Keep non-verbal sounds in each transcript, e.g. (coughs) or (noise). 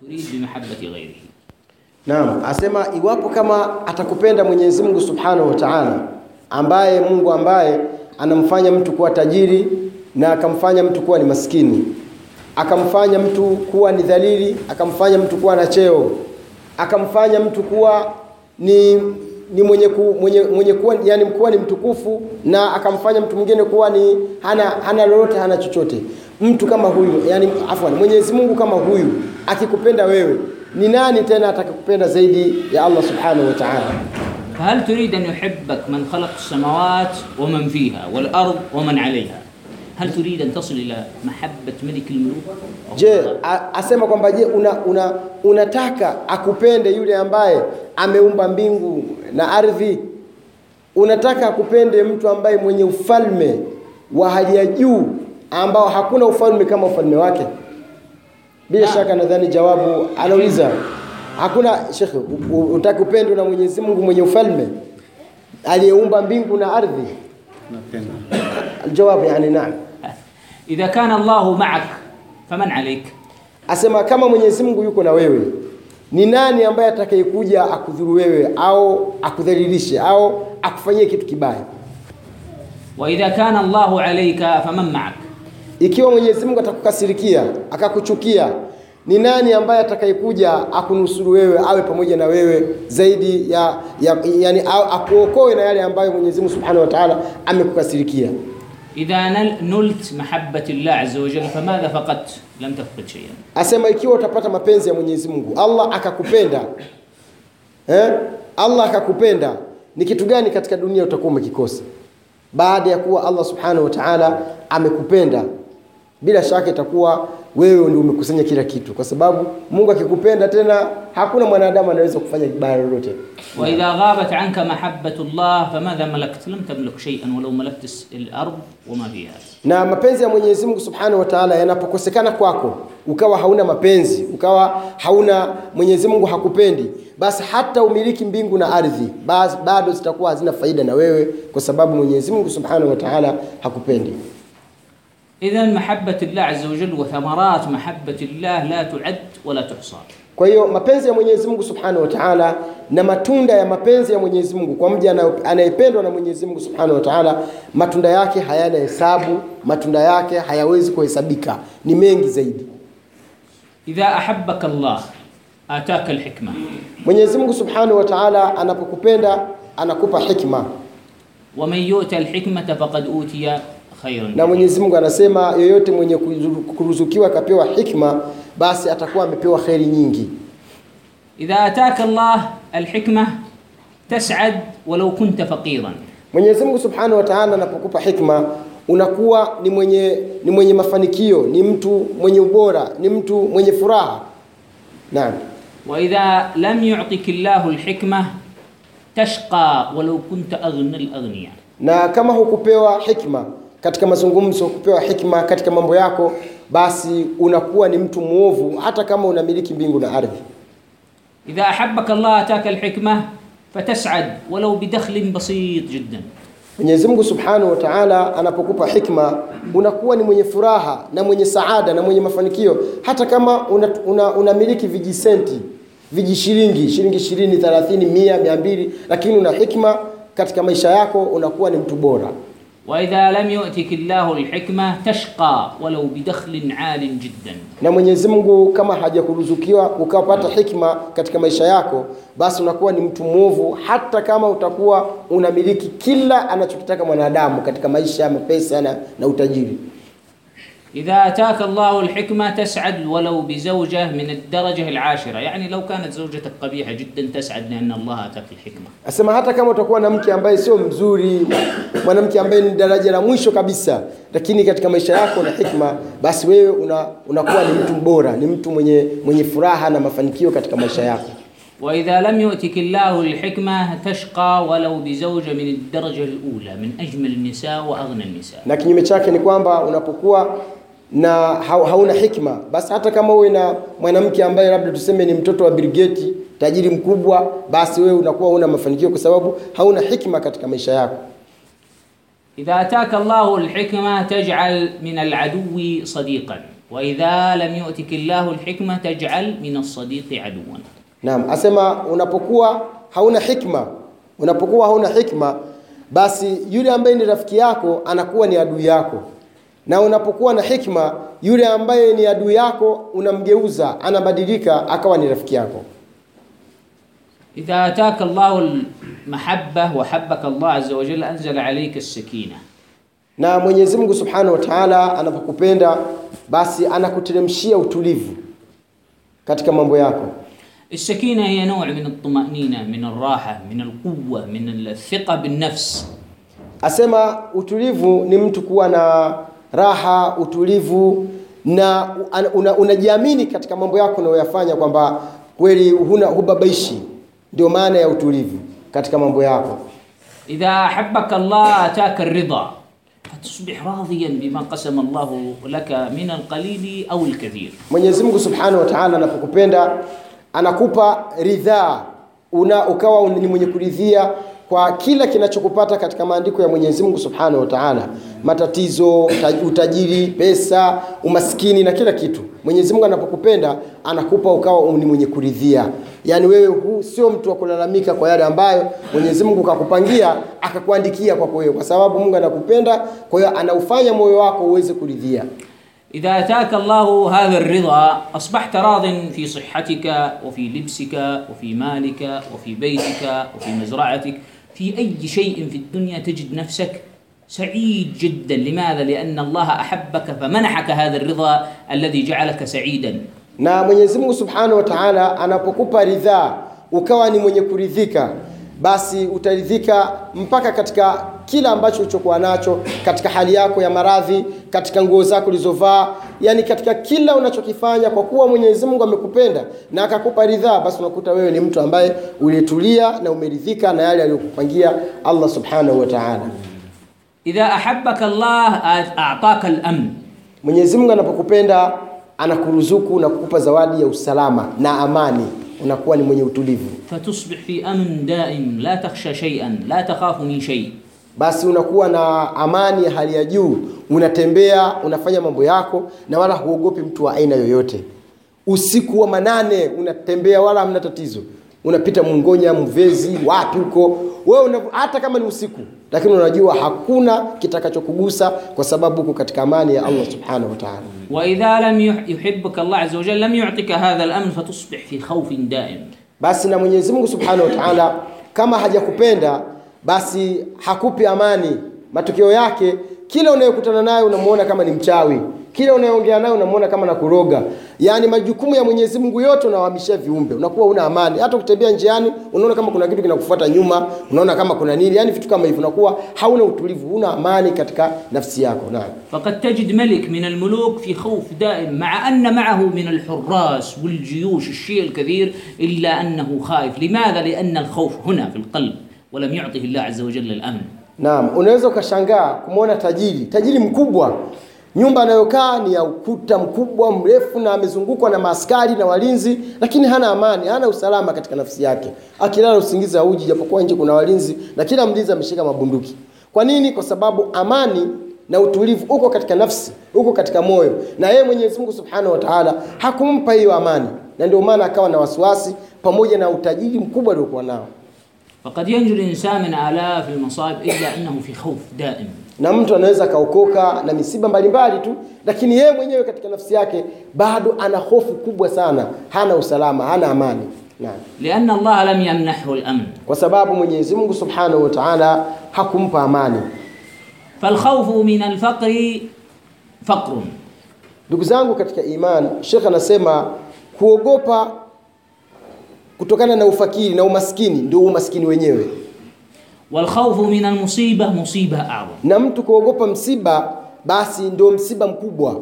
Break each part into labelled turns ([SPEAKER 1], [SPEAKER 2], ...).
[SPEAKER 1] turid bimahabbati ghairihi.
[SPEAKER 2] Naam, asema iwapo kama atakupenda Mwenyezi Mungu Subhanahu wa Ta'ala, ambaye Mungu ambaye anamfanya mtu kuwa tajiri na akamfanya mtu kuwa ni maskini, akamfanya mtu kuwa ni dhalili, akamfanya mtu kuwa na cheo, akamfanya mtu kuwa ni ni mwenye ku, mwenye, mwenye kuwa, yani kuwa ni mtukufu na akamfanya mtu mwingine kuwa ni hana hana lolote hana chochote Mtu kama huyu yani, afwan, Mwenyezi Mungu kama huyu akikupenda wewe, ni nani tena atakayekupenda zaidi ya Allah Subhanahu wa Ta'ala?
[SPEAKER 1] فهل تريد أن يحبك من خلق السماوات ومن فيها والأرض ومن عليها هل تريد أن تصل إلى محبة ملك الملوك
[SPEAKER 2] Je, a- asema kwamba je, una, una, unataka akupende yule ambaye ameumba mbingu na ardhi? Unataka akupende mtu ambaye mwenye ufalme wa hali ya juu ambao hakuna ufalme kama ufalme wake. Bila shaka nadhani jawabu anauliza hakuna shekhe utaki upendwe na mwenyezi mungu mwenye ufalme aliyeumba mbingu na ardhi? Jawabu yani naam (laughs)
[SPEAKER 1] idha kana llahu maak faman alaik
[SPEAKER 2] asema kama mwenyezi mungu yuko na wewe ni nani ambaye atakayekuja akudhuru wewe au akudhalilishe au akufanyie kitu kibaya?
[SPEAKER 1] Waidha kana llahu alaika faman maak.
[SPEAKER 2] Ikiwa Mwenyezi Mungu atakukasirikia akakuchukia, ni nani ambaye atakayekuja akunusuru wewe awe pamoja na wewe zaidi ya, ya yani akuokoe na yale ambayo Mwenyezi Mungu Subhanahu wa Ta'ala amekukasirikia?
[SPEAKER 1] idha nult mahabbati Allah azza wa jalla famadha faqat lam tafqid shay'an,
[SPEAKER 2] asema ikiwa utapata mapenzi ya Mwenyezi Mungu Allah akakupenda eh? Allah akakupenda ni kitu gani katika dunia utakuwa umekikosa baada ya kuwa Allah Subhanahu wa Ta'ala amekupenda? bila shaka itakuwa wewe ndio umekusanya kila kitu, kwa sababu Mungu akikupenda tena hakuna mwanadamu anaweza kufanya kibaya lolote.
[SPEAKER 1] wa idha ghabat anka mahabbatullah famadha malakt lam tamlik shay'an walau malakt al-ard wama fiha,
[SPEAKER 2] na mapenzi ya Mwenyezi Mungu Subhanahu wa Ta'ala yanapokosekana kwako, ukawa hauna mapenzi, ukawa hauna Mwenyezi Mungu hakupendi, basi hata umiliki mbingu na ardhi bado zitakuwa hazina faida na wewe, kwa sababu Mwenyezi Mungu Subhanahu wa Ta'ala hakupendi.
[SPEAKER 1] إذا محبة الله عز وجل وثمرات محبة الله لا تعد ولا تحصى
[SPEAKER 2] Kwa hiyo mapenzi ya Mwenyezi Mungu Subhanahu wa Ta'ala na matunda ya mapenzi ya Mwenyezi Mungu kwa mja anayependwa na Mwenyezi Mungu Subhanahu wa Ta'ala, matunda yake hayana hesabu, matunda yake hayawezi kuhesabika, ni mengi zaidi.
[SPEAKER 1] إذا أحبك الله آتاك الحكمة
[SPEAKER 2] Mwenyezi Mungu Subhanahu wa Ta'ala anapokupenda anakupa hikma,
[SPEAKER 1] ومن يؤتى الحكمة فقد أوتي خيرا
[SPEAKER 2] na Mwenyezi Mungu anasema yoyote mwenye kuruzukiwa akapewa hikma, basi atakuwa amepewa kheri nyingi.
[SPEAKER 1] إذا آتاك الله الحكمة تسعد ولو كنت فقيرا
[SPEAKER 2] Mwenyezi Mungu Subhanahu wa Ta'ala anapokupa hikma unakuwa ni mwenye ni mwenye mafanikio, ni mtu mwenye ubora, ni mtu mwenye furaha. Naam.
[SPEAKER 1] وإذا لم يعطك الله الحكمة تشقى ولو كنت أغنى الأغنياء
[SPEAKER 2] Na kama hukupewa hikma katika mazungumzo kupewa hikma katika mambo yako basi unakuwa ni mtu mwovu hata kama unamiliki mbingu na ardhi.
[SPEAKER 1] Idha ahabbaka allah ataka alhikma fatasad walau bidakhlin basit jiddan.
[SPEAKER 2] Mwenyezi Mungu Subhanahu wa Ta'ala anapokupa hikma unakuwa ni mwenye furaha na mwenye saada na mwenye mafanikio. Hata kama unamiliki una, una, una vijisenti vijishilingi shilingi 20 30 100 200 lakini una hikma katika maisha yako unakuwa ni mtu bora
[SPEAKER 1] waidha lam yu'tik llahu alhikma tashqa walau bidakhlin alin jiddan,
[SPEAKER 2] na Mwenyezi Mungu kama hajakuruzukiwa ukapata hikma katika maisha yako, basi unakuwa ni mtu mwovu, hata kama utakuwa unamiliki kila anachokitaka mwanadamu katika maisha, mapesa na, na utajiri.
[SPEAKER 1] إذا أتاك الله الحكمة تسعد ولو بزوجة من الدرجة العاشرة يعني لو كانت زوجتك قبيحة جدا تسعد لأن الله أتاك الحكمة
[SPEAKER 2] Asema hata kama utakuwa na mke ambaye sio mzuri, mwanamke ambaye ni daraja la mwisho kabisa, lakini katika maisha yako na hikma, basi wewe una, unakuwa ni mtu bora, ni mtu mwenye mwenye furaha na mafanikio katika maisha yako.
[SPEAKER 1] وإذا لم يؤتك الله الحكمة تشقى ولو بزوجة من الدرجة الأولى من أجمل النساء وأغنى النساء
[SPEAKER 2] Na kinyume chake ni kwamba unapokuwa na hauna hikma, basi hata kama uwe na mwanamke ambaye labda tuseme ni mtoto wa Bill Gates tajiri mkubwa, basi wewe unakuwa huna mafanikio kwa sababu hauna hikma katika maisha yako.
[SPEAKER 1] idha ataka Allahu alhikma taj'al min aladuwi sadiqan wa idha lam yu'tika Allahu alhikma taj'al min as-sadiqi aduwan.
[SPEAKER 2] Naam, asema unapokuwa hauna hikma, unapokuwa hauna hikma, basi yule ambaye ni rafiki yako anakuwa ni adui yako na unapokuwa na hikma, yule ambaye ni adui yako unamgeuza, anabadilika akawa ni rafiki yako.
[SPEAKER 1] إذا آتاك الله المحبة وحبك الله عز وجل أنزل عليك السكينة
[SPEAKER 2] Na Mwenyezi Mungu Subhanahu wa Ta'ala anapokupenda, basi anakuteremshia utulivu katika mambo yako.
[SPEAKER 1] السكينة هي نوع من الطمأنينة من الراحة من القوة من الثقة بالنفس
[SPEAKER 2] Asema utulivu ni mtu kuwa na raha, utulivu na unajiamini una katika mambo yako unayoyafanya kwamba kweli huna hubabaishi. Ndio maana ya utulivu katika mambo yako.
[SPEAKER 1] idha ahabbaka Allah ataka ridha fatusbih radhiyan bima qasama Allah laka min alqalili au alkathir.
[SPEAKER 2] Mwenyezi Mungu Subhanahu wa Ta'ala anapokupenda anakupa ridhaa, una ukawa ni mwenye kuridhia kwa kila kinachokupata katika maandiko ya Mwenyezi Mungu Subhanahu wa Ta'ala, matatizo, utajiri, pesa, umaskini na kila kitu. Mwenyezi Mungu anapokupenda anakupa ukawa ni mwenye kuridhia, yaani wewe sio mtu wa kulalamika kwa yale ambayo Mwenyezi Mungu kakupangia akakuandikia kwako wewe, kwa sababu Mungu anakupenda, kwa hiyo anaufanya moyo wako uweze kuridhia.
[SPEAKER 1] idha ataka Allahu hadha ar-ridha asbahta radin fi sihhatika wa fi libsika wa fi malika wa fi baytika wa fi mazra'atika في أي شيء في الدنيا تجد نفسك سعيد جدا لماذا؟ لأن الله أحبك فمنحك هذا الرضا الذي جعلك سعيدا
[SPEAKER 2] na Mwenyezi Mungu Subhanahu wa Ta'ala anapokupa ridhaa ukawa ni mwenye kuridhika, basi utaridhika mpaka katika kila ambacho ulichokuwa nacho, katika hali yako ya maradhi, katika nguo zako ulizovaa, yani katika kila unachokifanya, kwa kuwa Mwenyezi Mungu amekupenda na akakupa ridhaa, basi unakuta wewe ni mtu ambaye ulitulia na umeridhika na yale aliyokupangia Allah subhanahu wa ta'ala.
[SPEAKER 1] Idha ahabbaka Allah a'taka al-amn,
[SPEAKER 2] Mwenyezi Mungu anapokupenda anakuruzuku na kukupa zawadi ya usalama na amani unakuwa ni mwenye utulivu.
[SPEAKER 1] Fatusbih fi amn daim la takhsha shay'an la takhafu min shay'
[SPEAKER 2] basi unakuwa na amani ya hali ya juu unatembea unafanya mambo yako na wala huogopi mtu wa aina yoyote. Usiku wa manane unatembea wala hamna tatizo. Unapita mungonya mvezi wapi huko. Wewe hata kama ni usiku lakini unajua hakuna kitakachokugusa kwa sababu huko katika amani ya allah subhanahu
[SPEAKER 1] wataala waidha lam yuhibuka llah aza wajal lam yutika hadha lamn fatusbih fi khaufin daim.
[SPEAKER 2] Basi na mwenyezi mungu subhanahu wataala kama hajakupenda basi hakupi amani. Matokeo yake kila unayokutana naye unamuona kama ni mchawi, kila unayeongea naye unamuona kama na kuroga. Yaani majukumu ya Mwenyezi Mungu yote unawahamishia viumbe, unakuwa una amani. Hata ukitembea njiani unaona kama kuna kitu kinakufuata nyuma, unaona kama kuna nini, yaani vitu kama hivyo, unakuwa hauna utulivu, huna amani katika nafsi yako. Naam.
[SPEAKER 1] فقد تجد ملك من الملوك في خوف دائم مع أن معه من الحراس والجيوش الشيء الكثير إلا أنه خائف لماذا؟ لأن الخوف هنا في القلب walam yu'tihi Allah azza wa jalla al-amn.
[SPEAKER 2] Naam, unaweza ukashangaa kumwona tajiri, tajiri mkubwa, nyumba anayokaa ni ya ukuta mkubwa mrefu, na amezungukwa na maaskari na walinzi, lakini hana amani, hana usalama katika nafsi yake. Akilala usingizi hauji, japokuwa nje kuna walinzi na kila mlinzi ameshika mabunduki. Kwa nini? Kwa sababu amani na utulivu uko katika nafsi, uko katika moyo, na yeye Mwenyezi Mungu Subhanahu wa Ta'ala hakumpa hiyo amani, na ndio maana akawa na wasiwasi pamoja na utajiri mkubwa aliokuwa nao.
[SPEAKER 1] Faqad yanjuru insan min alaf almasa'ib illa innahu fi khawf daim,
[SPEAKER 2] na mtu anaweza akaokoka na misiba mbalimbali tu, lakini yeye mwenyewe katika nafsi yake bado ana hofu kubwa sana, hana usalama, hana amani. Naam,
[SPEAKER 1] lianna Allah lam yamnahu al-amn,
[SPEAKER 2] kwa sababu Mwenyezi Mungu Subhanahu wa Ta'ala hakumpa amani.
[SPEAKER 1] Falkhawfu min alfaqri faqrun,
[SPEAKER 2] ndugu zangu katika imani, Sheikh anasema kuogopa kutokana na ufakiri na umaskini ndio umaskini wenyewe,
[SPEAKER 1] والخوف من المصيبة مصيبة أعظم
[SPEAKER 2] na mtu kuogopa msiba basi ndio msiba mkubwa.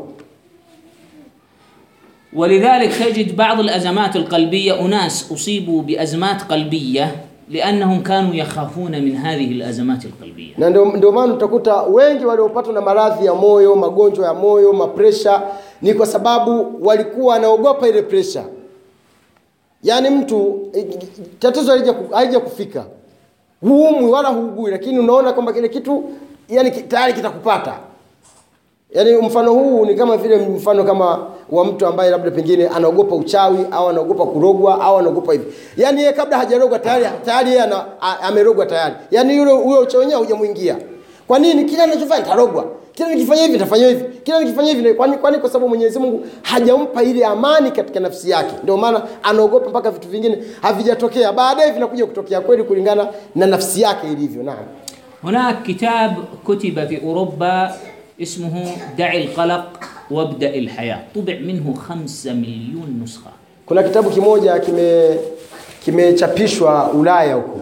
[SPEAKER 1] ولذلك تجد بعض الأزمات القلبية أناس أصيبوا بأزمات قلبية لأنهم كانوا يخافون من هذه الأزمات القلبية
[SPEAKER 2] na ndio, ndio maana utakuta wengi waliopatwa na maradhi ya moyo, magonjwa ya moyo, mapresha ni kwa sababu walikuwa wanaogopa ile presha. Yaani mtu eh, tatizo haija kufika, huumwi wala huugui, lakini unaona kwamba kile kitu yani tayari kitakupata. Yaani mfano huu ni kama vile mfano kama wa mtu ambaye labda pengine anaogopa uchawi au anaogopa kurogwa au anaogopa hivi. Yaani yeye kabla hajarogwa tayari tayari yeye amerogwa tayari. Yaani yule huyo uchawi wenyewe hujamuingia. Kwa nini? Kila anachofanya tarogwa Kila nikifanya hivi nitafanya hivi. Kila nikifanya hivi kwani kwani kwa sababu Mwenyezi Mungu hajampa ile amani katika nafsi yake. Ndio maana anaogopa mpaka vitu vingine havijatokea. Baadaye vinakuja kutokea kweli kulingana na nafsi yake ilivyo. Naam.
[SPEAKER 1] هناك كتاب كتب في أوروبا اسمه دع القلق وابدأ الحياة طبع منه خمسة مليون نسخة
[SPEAKER 2] Kuna kitabu kimoja kime kimechapishwa Ulaya huko,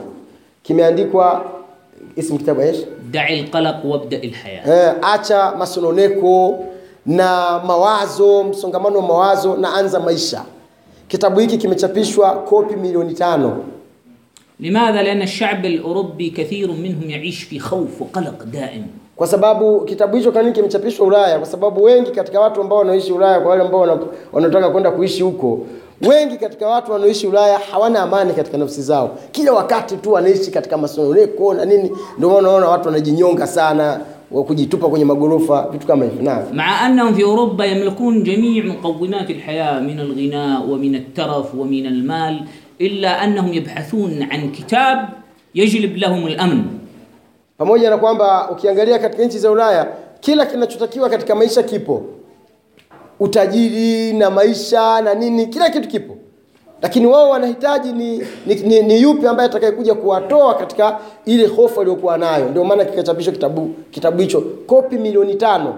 [SPEAKER 2] kimeandikwa ismu kitabu ايش?
[SPEAKER 1] دع القلق وابدأ الحياة
[SPEAKER 2] Eh, acha masononeko na mawazo, msongamano wa mawazo na anza maisha. Kitabu hiki kimechapishwa kopi milioni tano.
[SPEAKER 1] لماذا؟ لأن الشعب الأوروبي كثير منهم يعيش في خوف وقلق دائم
[SPEAKER 2] Kwa sababu kitabu hicho kanini kimechapishwa Ulaya, kwa sababu wengi katika watu ambao wanaishi Ulaya, kwa wale ambao wana- wanataka kwenda kuishi huko, Wengi katika watu wanaoishi Ulaya hawana amani katika nafsi zao, kila wakati tu wanaishi katika masononeko na nini. Ndio maana unaona watu wanajinyonga sana wa kujitupa kwenye magorofa, vitu kama hivyo. Naam,
[SPEAKER 1] maa annahum fi Europa yamlikun jamii muqawinat alhaya min alghina wa min altaraf wa min almal illa annahum yabhathun an kitab yajlib lahum alamn.
[SPEAKER 2] Pamoja na kwamba ukiangalia katika nchi za Ulaya kila kinachotakiwa katika maisha kipo utajiri na maisha na nini, kila kitu kipo, lakini wao wanahitaji ni, ni, ni, ni yupi ambaye atakayekuja kuwatoa katika ile hofu aliyokuwa nayo. Ndio maana kikachapishwa kitabu kitabu hicho kopi milioni tano.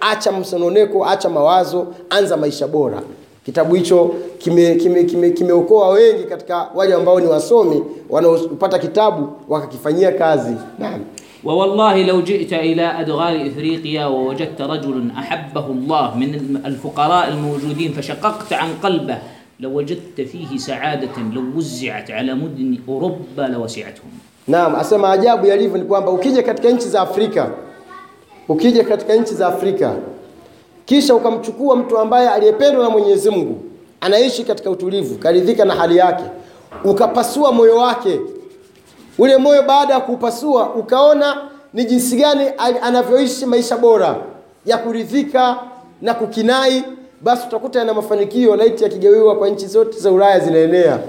[SPEAKER 2] Acha msononeko, acha mawazo, anza maisha bora. Kitabu hicho kimeokoa kime, kime, kime wengi katika wale ambao ni wasomi wanaopata kitabu wakakifanyia kazi. Naam.
[SPEAKER 1] ووالله لو جئت إلى أدغال إفريقيا ووجدت رجل أحبه الله من الفقراء الموجودين فشققت عن قلبه لوجدت فيه سعادة لو وزعت على مدن أوروبا لوسعتهم.
[SPEAKER 2] نعم أسمع أجاب يا ليف نقوم بوكيجة كتكنش زا أفريكا وكيجة كتكنش زا أفريكا كيش أو كم تشكو أم أمبايا أري بيرو لما ينزمو أنا إيش كتكوتوليفو كاريديكا نحالياكي. وكاباسوا مويواكي ule moyo baada ya kuupasua ukaona ni jinsi gani al- anavyoishi maisha bora ya kuridhika na kukinai, basi utakuta yana mafanikio laiti yakigawiwa kwa nchi zote za Ulaya zinaenea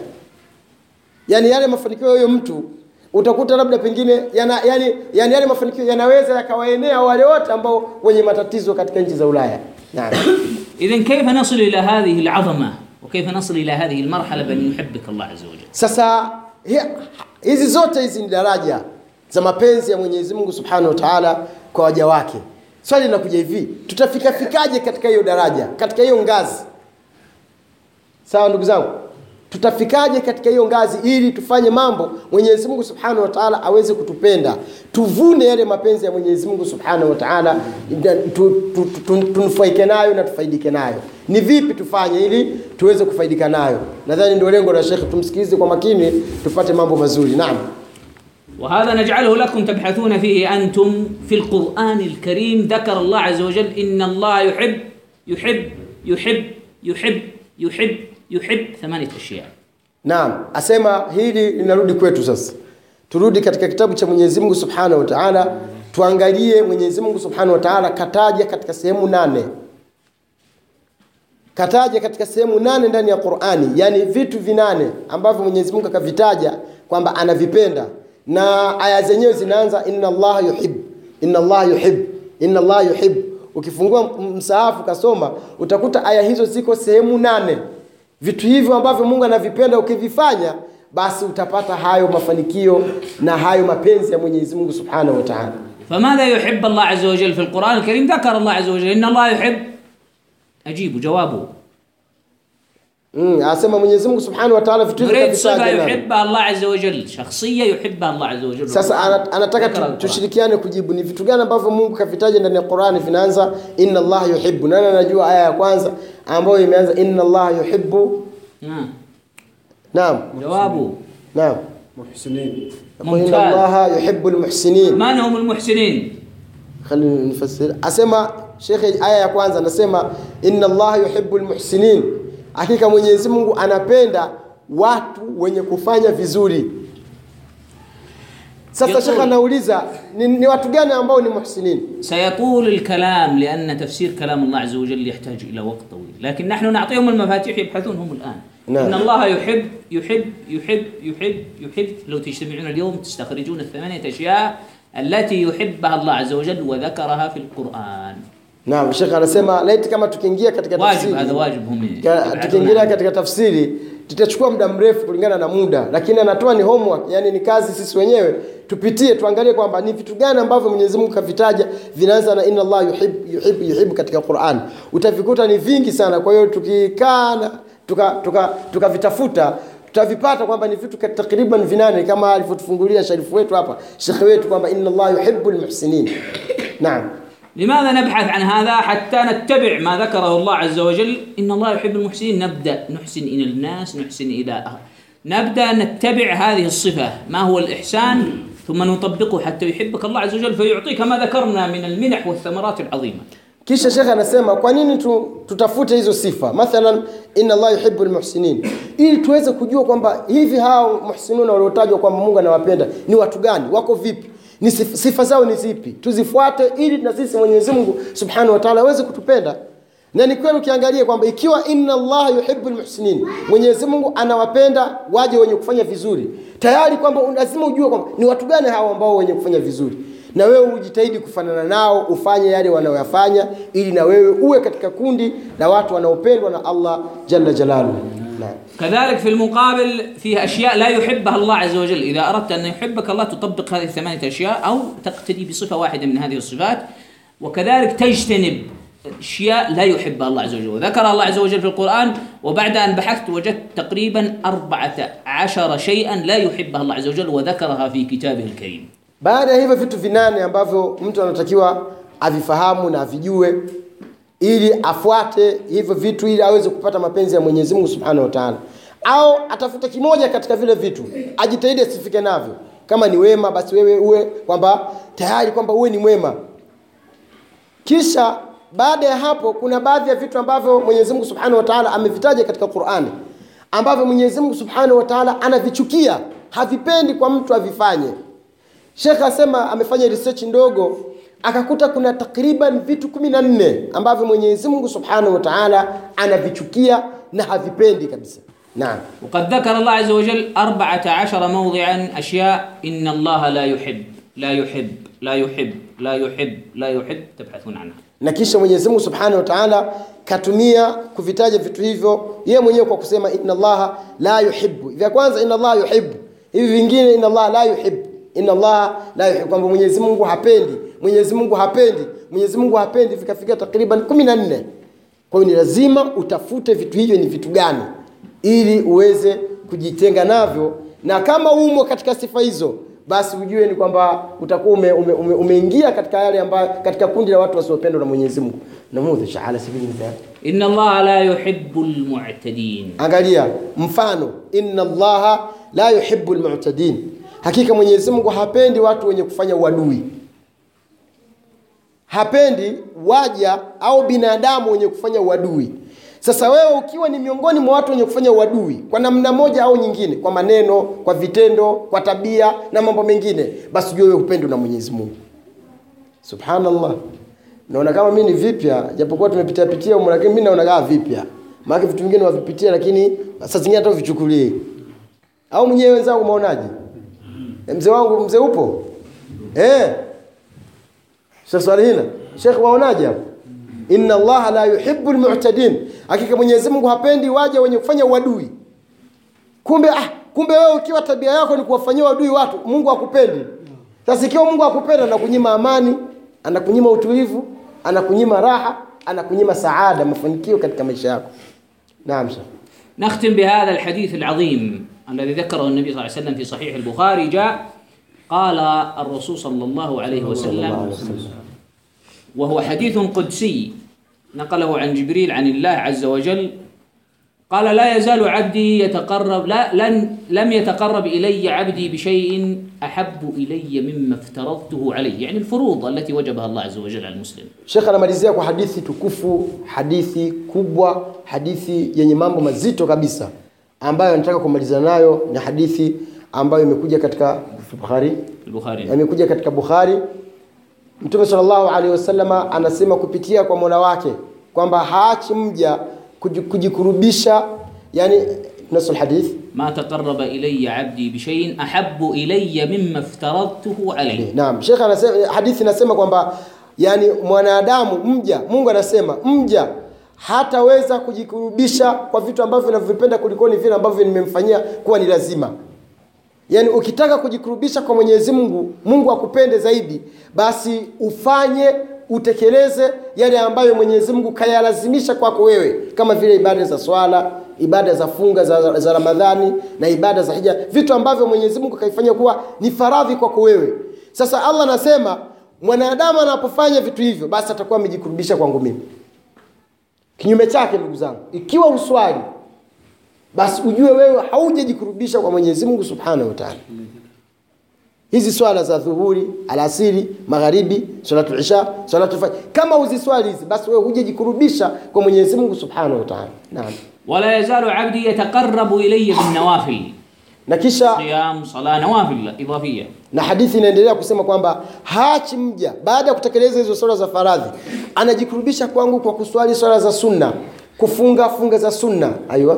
[SPEAKER 2] yani yale mafanikio ya huyo mtu utakuta labda pengine yana, yani, yani yale mafanikio yanaweza yakawaenea wale wote ambao wenye matatizo katika nchi za Ulaya. (coughs) Naam.
[SPEAKER 1] إذا كيف نصل إلى هذه العظمة وكيف نصل إلى هذه المرحلة بأن يحبك الله عز وجل
[SPEAKER 2] Sasa hi- hizi zote hizi ni daraja za mapenzi ya Mwenyezi Mungu Subhanahu wa Ta'ala kwa waja wake. Swali linakuja hivi, tutafika fikaje katika hiyo daraja, katika hiyo ngazi? Sawa ndugu zangu, tutafikaje katika hiyo ngazi ili tufanye mambo Mwenyezi Mungu Subhanahu wa Ta'ala aweze kutupenda, tuvune yale mapenzi ya Mwenyezi Mungu Subhanahu wa Ta'ala, na tu- tu- tu- tunufaike nayo na tufaidike nayo. Ni vipi tufanye ili tuweze kufaidika nayo? Nadhani ndio lengo la Sheikh, tumsikilize kwa makini tupate mambo mazuri. Naam.
[SPEAKER 1] وهذا نجعله لكم تبحثون فيه أنتم في القرآن الكريم ذكر الله عز وجل إن الله يحب يحب يحب يحب يحب يحب yuhib thamaniyat ashiya.
[SPEAKER 2] Naam, asema hili linarudi kwetu sasa. Turudi katika kitabu cha Mwenyezi Mungu Subhanahu wa Ta'ala, tuangalie Mwenyezi Mungu Subhanahu wa Ta'ala kataja katika sehemu nane kataja katika sehemu nane ndani ya Qur'ani, yani vitu vinane ambavyo Mwenyezi Mungu akavitaja kwamba anavipenda, na aya zenyewe zinaanza inna Allah yuhib, inna Allah yuhib, inna Allah yuhib. Ukifungua msaafu kasoma utakuta aya hizo ziko sehemu nane vitu hivyo ambavyo Mungu anavipenda ukivifanya, basi utapata hayo mafanikio na hayo mapenzi ya Mwenyezi Mungu Subhanahu wa Ta'ala.
[SPEAKER 1] فماذا يحب الله عز وجل في القرآن الكريم ذكر الله عز وجل إن الله يحب أجيب جوابه
[SPEAKER 2] Mm, asema Mwenyezi Mungu Subhanahu wa Ta'ala vitu hivyo
[SPEAKER 1] نريد صفة
[SPEAKER 2] kavitaja nani?
[SPEAKER 1] يحبها الله عز وجل شخصية يحبها الله عز وجل
[SPEAKER 2] Sasa ana- anataka
[SPEAKER 1] ذكر
[SPEAKER 2] tu,
[SPEAKER 1] القرآن.
[SPEAKER 2] tushirikiane kujibu ni vitu gani ambavyo Mungu kavitaja ndani ya Qur'ani vinaanza inna Allah yuhibbu. Nani anajua aya ya kwanza ambayo imeanza inna Allah yuhibbu?
[SPEAKER 1] نعم
[SPEAKER 2] Naam.
[SPEAKER 1] جوابه
[SPEAKER 2] Naam.
[SPEAKER 3] محسنين
[SPEAKER 2] Kwa inna
[SPEAKER 1] ممتاز
[SPEAKER 2] Allah yuhibbu almuhsinin.
[SPEAKER 1] من هم المحسنين
[SPEAKER 2] Khali nifasiri. Asema Sheikh aya ya kwanza anasema inna Allah yuhibbu almuhsinin. Hakika Mwenyezi Mungu anapenda watu wenye kufanya vizuri. sasa shekhe anauliza ni, ni watu gani ambao ni muhsinin?
[SPEAKER 1] Sayatul alkalam lianna tafsir kalam Allah azza wa jalla yahtaj ila waqt tawil, lakin nahnu na'tihim almafatih yabhathun hum
[SPEAKER 2] al'an.
[SPEAKER 1] إن الله يحب يحب يحب يحب يحب لو تجتمعون اليوم تستخرجون الثمانية أشياء التي يحبها الله عز وجل وذكرها في القرآن.
[SPEAKER 2] نعم الشيخ anasema laiti kama tukiingia katika tafsiri,
[SPEAKER 1] wajib hadha
[SPEAKER 2] wajib
[SPEAKER 1] hum,
[SPEAKER 2] tukiingia katika tafsiri tutachukua muda mrefu kulingana na muda lakini anatoa ni homework. Yani ni kazi sisi wenyewe. Tupitie tuangalie kwamba ni vitu gani ambavyo Mwenyezi Mungu kavitaja vinaanza na inna Allah yuhib yuhib yuhib katika Qur'an. Utavikuta ni vingi sana. Kwa hiyo tukikaa na tuka tuka tukavitafuta tutavipata kwamba ni vitu takriban vinane kama alivyotufungulia sharifu wetu hapa shekhe wetu kwamba inna Allah yuhibbul muhsinin naam
[SPEAKER 1] لماذا نبحث عن هذا حتى نتبع ما ذكره الله عز وجل؟ إن الله يحب المحسنين. نبدأ. نحسن إلى الناس نحسن إلى نبدأ نتبع هذه الصفة. ما هو الإحسان؟ ثم نطبقه حتى يحبك الله عز وجل فيعطيك ما ذكرنا من المنح والثمرات العظيمة.
[SPEAKER 2] kisha shekhe anasema kwa nini tu, tutafute hizo sifa mathalan inna allah yuhibbul muhsinin ili tuweze kujua kwamba hivi hao muhsinuna waliotajwa kwamba mungu anawapenda ni watu gani wako vipi ni sifa, zao ni zipi? Tuzifuate ili na sisi mwenyezi mungu subhanahu wa taala aweze kutupenda. Na ni kweli ukiangalia kwamba ikiwa inna llaha yuhibbul muhsinin mwenyezi mungu anawapenda waje wenye kufanya vizuri. Tayari kwamba lazima ujue kwamba ni watu gani hao ambao wenye kufanya vizuri. Na wewe ujitahidi kufanana nao ufanye yale wanayoyafanya ili na wewe uwe katika kundi la watu wanaopendwa na allah jalla jalaluhu naam
[SPEAKER 1] كذلك في المقابل فيه أشياء لا يحبها الله عز وجل. إذا أردت أن يحبك الله تطبق هذه الثمانية أشياء أو تقتدي بصفة واحدة من هذه الصفات. وكذلك تجتنب أشياء لا يحبها الله عز وجل. وذكر الله عز وجل في القرآن وبعد أن بحثت وجدت تقريبا أربعة عشر شيئا لا يحبها الله عز وجل وذكرها في كتابه الكريم.
[SPEAKER 2] baada ya hivyo vitu vinane ambavyo mtu anatakiwa avifahamu na avijue ili afuate hivyo vitu ili aweze kupata mapenzi ya mwenyezi mungu subhanahu wa taala. Au atafute kimoja katika vile vitu ajitahidi asifike navyo. Kama ni wema basi wewe uwe kwamba tayari kwamba uwe ni mwema. Kisha baada ya hapo kuna baadhi ya vitu ambavyo mwenyezi mungu subhanahu wa taala amevitaja katika qurani ambavyo mwenyezi mungu subhanahu wa taala anavichukia havipendi kwa mtu avifanye. Sheikh asema amefanya research ndogo akakuta kuna takriban vitu kumi na nne ambavyo Mwenyezi Mungu Subhanahu wa Ta'ala anavichukia na havipendi kabisa. Naam,
[SPEAKER 1] waqad dhakara Allah azza wa jalla 14 mawdi'an ashya inna Allah la yuhib la yuhib la yuhib la yuhib la yuhib tabhathun anha.
[SPEAKER 2] Na kisha Mwenyezi Mungu Subhanahu wa Ta'ala katumia kuvitaja vitu hivyo yeye mwenyewe kwa kusema inna Allah la yuhibu Vya kwanza inna Allah yuhibu hivi vingine inna Allah la yuhibu inna allaha la yuhibbu, kwamba Mwenyezi Mungu hapendi, Mwenyezi Mungu hapendi, Mwenyezi Mungu hapendi, vikafika takriban kumi na nne. Kwa hiyo ni lazima utafute vitu hivyo ni vitu gani, ili uweze kujitenga navyo, na kama umo katika sifa hizo, basi ujue ni kwamba utakuwa ume, ume, ume, umeingia katika yale ambayo katika kundi la watu wasiopendwa na Mwenyezi Mungu. Namudhisha ala sabili mithali,
[SPEAKER 1] inna allaha la yuhibbu almu'tadin.
[SPEAKER 2] Angalia mfano, inna allaha la yuhibbu almu'tadin hakika Mwenyezi Mungu hapendi watu wenye kufanya uadui hapendi waja au binadamu wenye kufanya uadui. Sasa wewe ukiwa ni miongoni mwa watu wenye kufanya uadui kwa namna moja au nyingine, kwa maneno, kwa vitendo, kwa tabia na mambo mengine, basi jua wewe upendo na Mwenyezi Mungu. Subhanallah. Naona kama mimi ni vipya, japokuwa tumepitia pitia huko, lakini mimi naona kama vipya. Maana vitu vingine wavipitia, lakini sasa zingine hata uvichukulie. Au mwenyewe wenzangu umeonaje? mzee wangu, mzee upo eh? Sheikh Salihina, Sheikh, waonaje? Inna Allaha la yuhibu lmutadin hakika Mwenyezi Mungu hapendi waja wenye kufanya uadui. Kumbe ah, kumbe wewe ukiwa tabia yako ni kuwafanyia uadui watu, Mungu akupendi Sasa ikiwa Mungu hakupenda, anakunyima amani, anakunyima utulivu, anakunyima raha, anakunyima saada, mafanikio katika maisha yako. Naam,
[SPEAKER 1] Nakhtim bihadha alhadith alazim. الذي ذكره النبي صلى الله عليه وسلم في صحيح البخاري جاء قال الرسول صلى الله عليه وسلم وهو حديث قدسي نقله عن جبريل عن الله عز وجل قال لا يزال عبدي يتقرب لا لن لم يتقرب إلي عبدي بشيء أحب إلي مما افترضته عليه. يعني الفروض التي وجبها الله عز وجل على المسلم.
[SPEAKER 2] Sheikh anamalizia kwa hadithi tukufu, hadithi kubwa, hadithi yenye mambo mazito kabisa. ambayo nataka kumaliza nayo ni hadithi ambayo imekuja katika Bukhari,
[SPEAKER 1] Bukhari.
[SPEAKER 2] imekuja katika Bukhari. Mtume sallallahu alaihi wasallama anasema kupitia kwa Mola wake kwamba haachi mja kujikurubisha, yani nasul hadith
[SPEAKER 1] ma taqarraba ilayya abdi bi shay'in ahabbu ilayya mimma aftaradtuhu alayhi.
[SPEAKER 2] Naam, Sheikh anasema hadithi inasema kwamba yani mwanadamu mja, Mungu anasema mja hataweza kujikurubisha kwa vitu ambavyo vinavyopenda kuliko ni vile ambavyo nimemfanyia kuwa ni lazima. Yaani ukitaka kujikurubisha kwa Mwenyezi Mungu, Mungu akupende zaidi, basi ufanye utekeleze yale ambayo Mwenyezi Mungu kayalazimisha kwako wewe, kama vile ibada za swala, ibada za funga za, za Ramadhani na ibada za hija, vitu ambavyo Mwenyezi Mungu kaifanya kuwa ni faradhi kwako wewe. Sasa Allah anasema mwanadamu anapofanya vitu hivyo, basi atakuwa amejikurubisha kwangu mimi kinyume chake ndugu zangu ikiwa uswali basi ujue wewe haujajikurubisha kwa mwenyezi mungu subhanahu wataala hizi swala za dhuhuri alasiri magharibi salatu isha salatu fajr kama uziswali hizi basi wewe hujajikurubisha kwa mwenyezi mungu subhanahu wataala naam.
[SPEAKER 1] Wala yazalu abdi yataqarabu ilaya binawafili
[SPEAKER 2] na kisha
[SPEAKER 1] siyam, sala, nawafil idhafia.
[SPEAKER 2] Na hadithi inaendelea kusema kwamba haachi mja baada ya kutekeleza hizo swala za faradhi, anajikurubisha kwangu kwa kuswali swala za sunna, kufunga funga za sunna, aiwa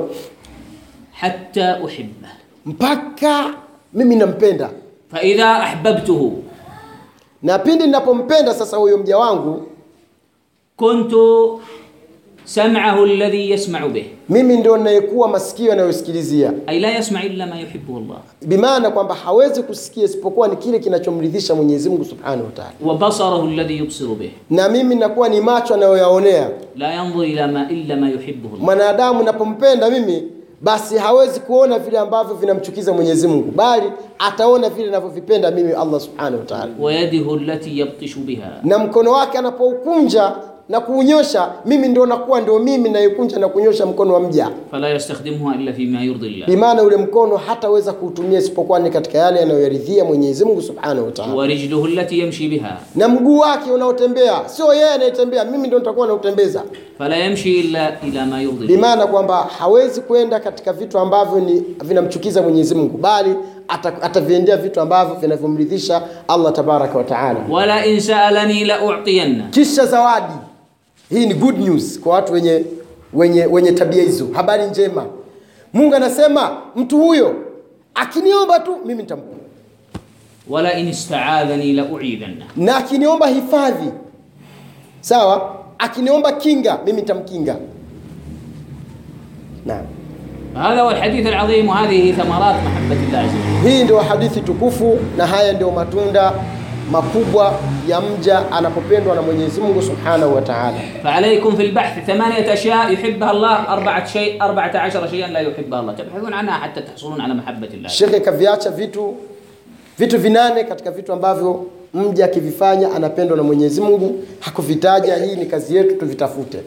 [SPEAKER 1] hatta uhibba,
[SPEAKER 2] mpaka mimi nampenda.
[SPEAKER 1] Fa idha ahbabtuhu,
[SPEAKER 2] na pindi ninapompenda sasa huyo mja wangu
[SPEAKER 1] kuntu sam'ahu alladhi yasma'u bih,
[SPEAKER 2] mimi ndio ninayekuwa masikio yanayosikilizia.
[SPEAKER 1] Ay la yasma illa ma yuhibbu Allah,
[SPEAKER 2] bimaana kwamba hawezi kusikia isipokuwa ni kile kinachomridhisha Mwenyezi Mungu Subhanahu wa Ta'ala.
[SPEAKER 1] Wa basarahu alladhi yubsiru bih,
[SPEAKER 2] na mimi nakuwa ni macho anayoyaonea.
[SPEAKER 1] La yanzuru ila ma illa ma yuhibbu Allah,
[SPEAKER 2] mwanadamu napompenda mimi basi hawezi kuona vile ambavyo vinamchukiza Mwenyezi Mungu, bali ataona vile ninavyovipenda mimi Allah Subhanahu wa Ta'ala.
[SPEAKER 1] Wa yadihi allati yabtishu biha,
[SPEAKER 2] na mkono wake anapoukunja na kuunyosha, mimi ndio nakuwa ndio mimi nayekunja na kunyosha mkono wa mja.
[SPEAKER 1] fala yastakhdimha illa fima yurdhi Allah,
[SPEAKER 2] bimaana ule mkono hataweza kuutumia isipokuwa ni katika yale yanayoridhia Mwenyezi Mungu subhanahu wa ta'ala.
[SPEAKER 1] wa rijluhu allati yamshi biha,
[SPEAKER 2] na mguu wake unaotembea sio yeye anayetembea, mimi ndio nitakuwa nautembeza.
[SPEAKER 1] fala yamshi illa ila ma yurdhi,
[SPEAKER 2] bimaana kwamba hawezi kwenda katika vitu ambavyo ni vinamchukiza Mwenyezi Mungu, bali ataviendea vitu ambavyo vinavyomridhisha Allah tabaraka wa taala.
[SPEAKER 1] wala in sa'alani la u'tiyanna,
[SPEAKER 2] kisha zawadi hii ni good news kwa watu wenye, wenye, wenye tabia hizo, habari njema. Mungu anasema mtu huyo akiniomba tu mimi nitampa,
[SPEAKER 1] wala in istaadhani la uidhanna,
[SPEAKER 2] na akiniomba hifadhi sawa, akiniomba kinga mimi nitamkinga. Naam.
[SPEAKER 1] Hadha huwa alhadith aladhim wa hadhihi thamarat mahabbati Allah azza wa jalla.
[SPEAKER 2] Hii ndio hadithi tukufu na haya ndio matunda makubwa ya mja anapopendwa na Mwenyezi Mungu Subhanahu wa Ta'ala.
[SPEAKER 1] Fa alaykum fil bahth thamaniyat ashya yuhibbuha Allah arba'at shay 14 shay'an la yuhibbuha Allah tabhathun anha hatta tahsulun ala mahabbati Allah.
[SPEAKER 2] Sheikh kaviacha vitu vitu vinane katika vitu ambavyo mja akivifanya anapendwa na Mwenyezi Mungu, hakuvitaja. Hii ni kazi yetu, tuvitafute.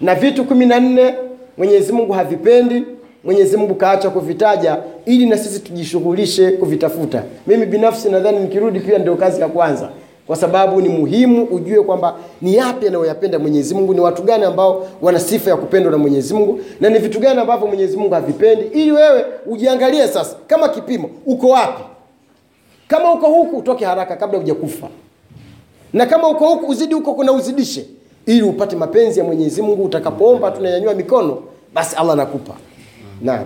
[SPEAKER 2] Na vitu kumi na nne Mwenyezi Mungu havipendi, Mwenyezi Mungu kaacha kuvitaja ili na sisi tujishughulishe kuvitafuta. Mimi binafsi nadhani nikirudi pia ndio kazi ya kwanza, kwa sababu ni muhimu ujue kwamba ni yapi anayoyapenda Mwenyezi Mungu, ni watu gani ambao wana sifa ya kupendwa na Mwenyezi Mungu, na ni vitu gani ambavyo Mwenyezi Mungu havipendi, ili wewe ujiangalie sasa kama kipimo, uko wapi. Kama uko huku utoke haraka kabla hujakufa, na kama uko huku uzidi huko, kuna uzidishe, ili upate mapenzi ya Mwenyezi Mungu. Utakapoomba tunanyanyua mikono, basi Allah anakupa. Naam,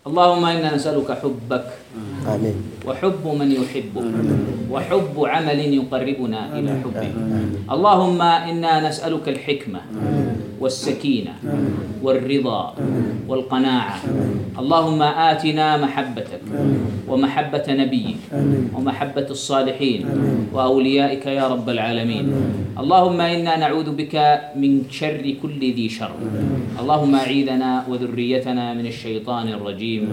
[SPEAKER 1] اللهم إنا نسألك حبك.
[SPEAKER 2] amin.
[SPEAKER 1] وحب من يحبك. وحب عمل يقربنا إلى حبك اللهم إنا نسألك الحكمة. والسكينة والرضا والقناعة. اللهم آتنا محبتك ومحبة نبيك ومحبة الصالحين وأوليائك يا رب العالمين. اللهم إنا نعوذ بك من شر كل ذي شر. اللهم أعيذنا وذريتنا من الشيطان الرجيم.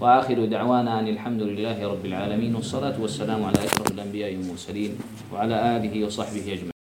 [SPEAKER 1] وآخر دعوانا أن الحمد لله رب العالمين والصلاة والسلام على أشرف الأنبياء والمرسلين وعلى آله وصحبه أجمعين.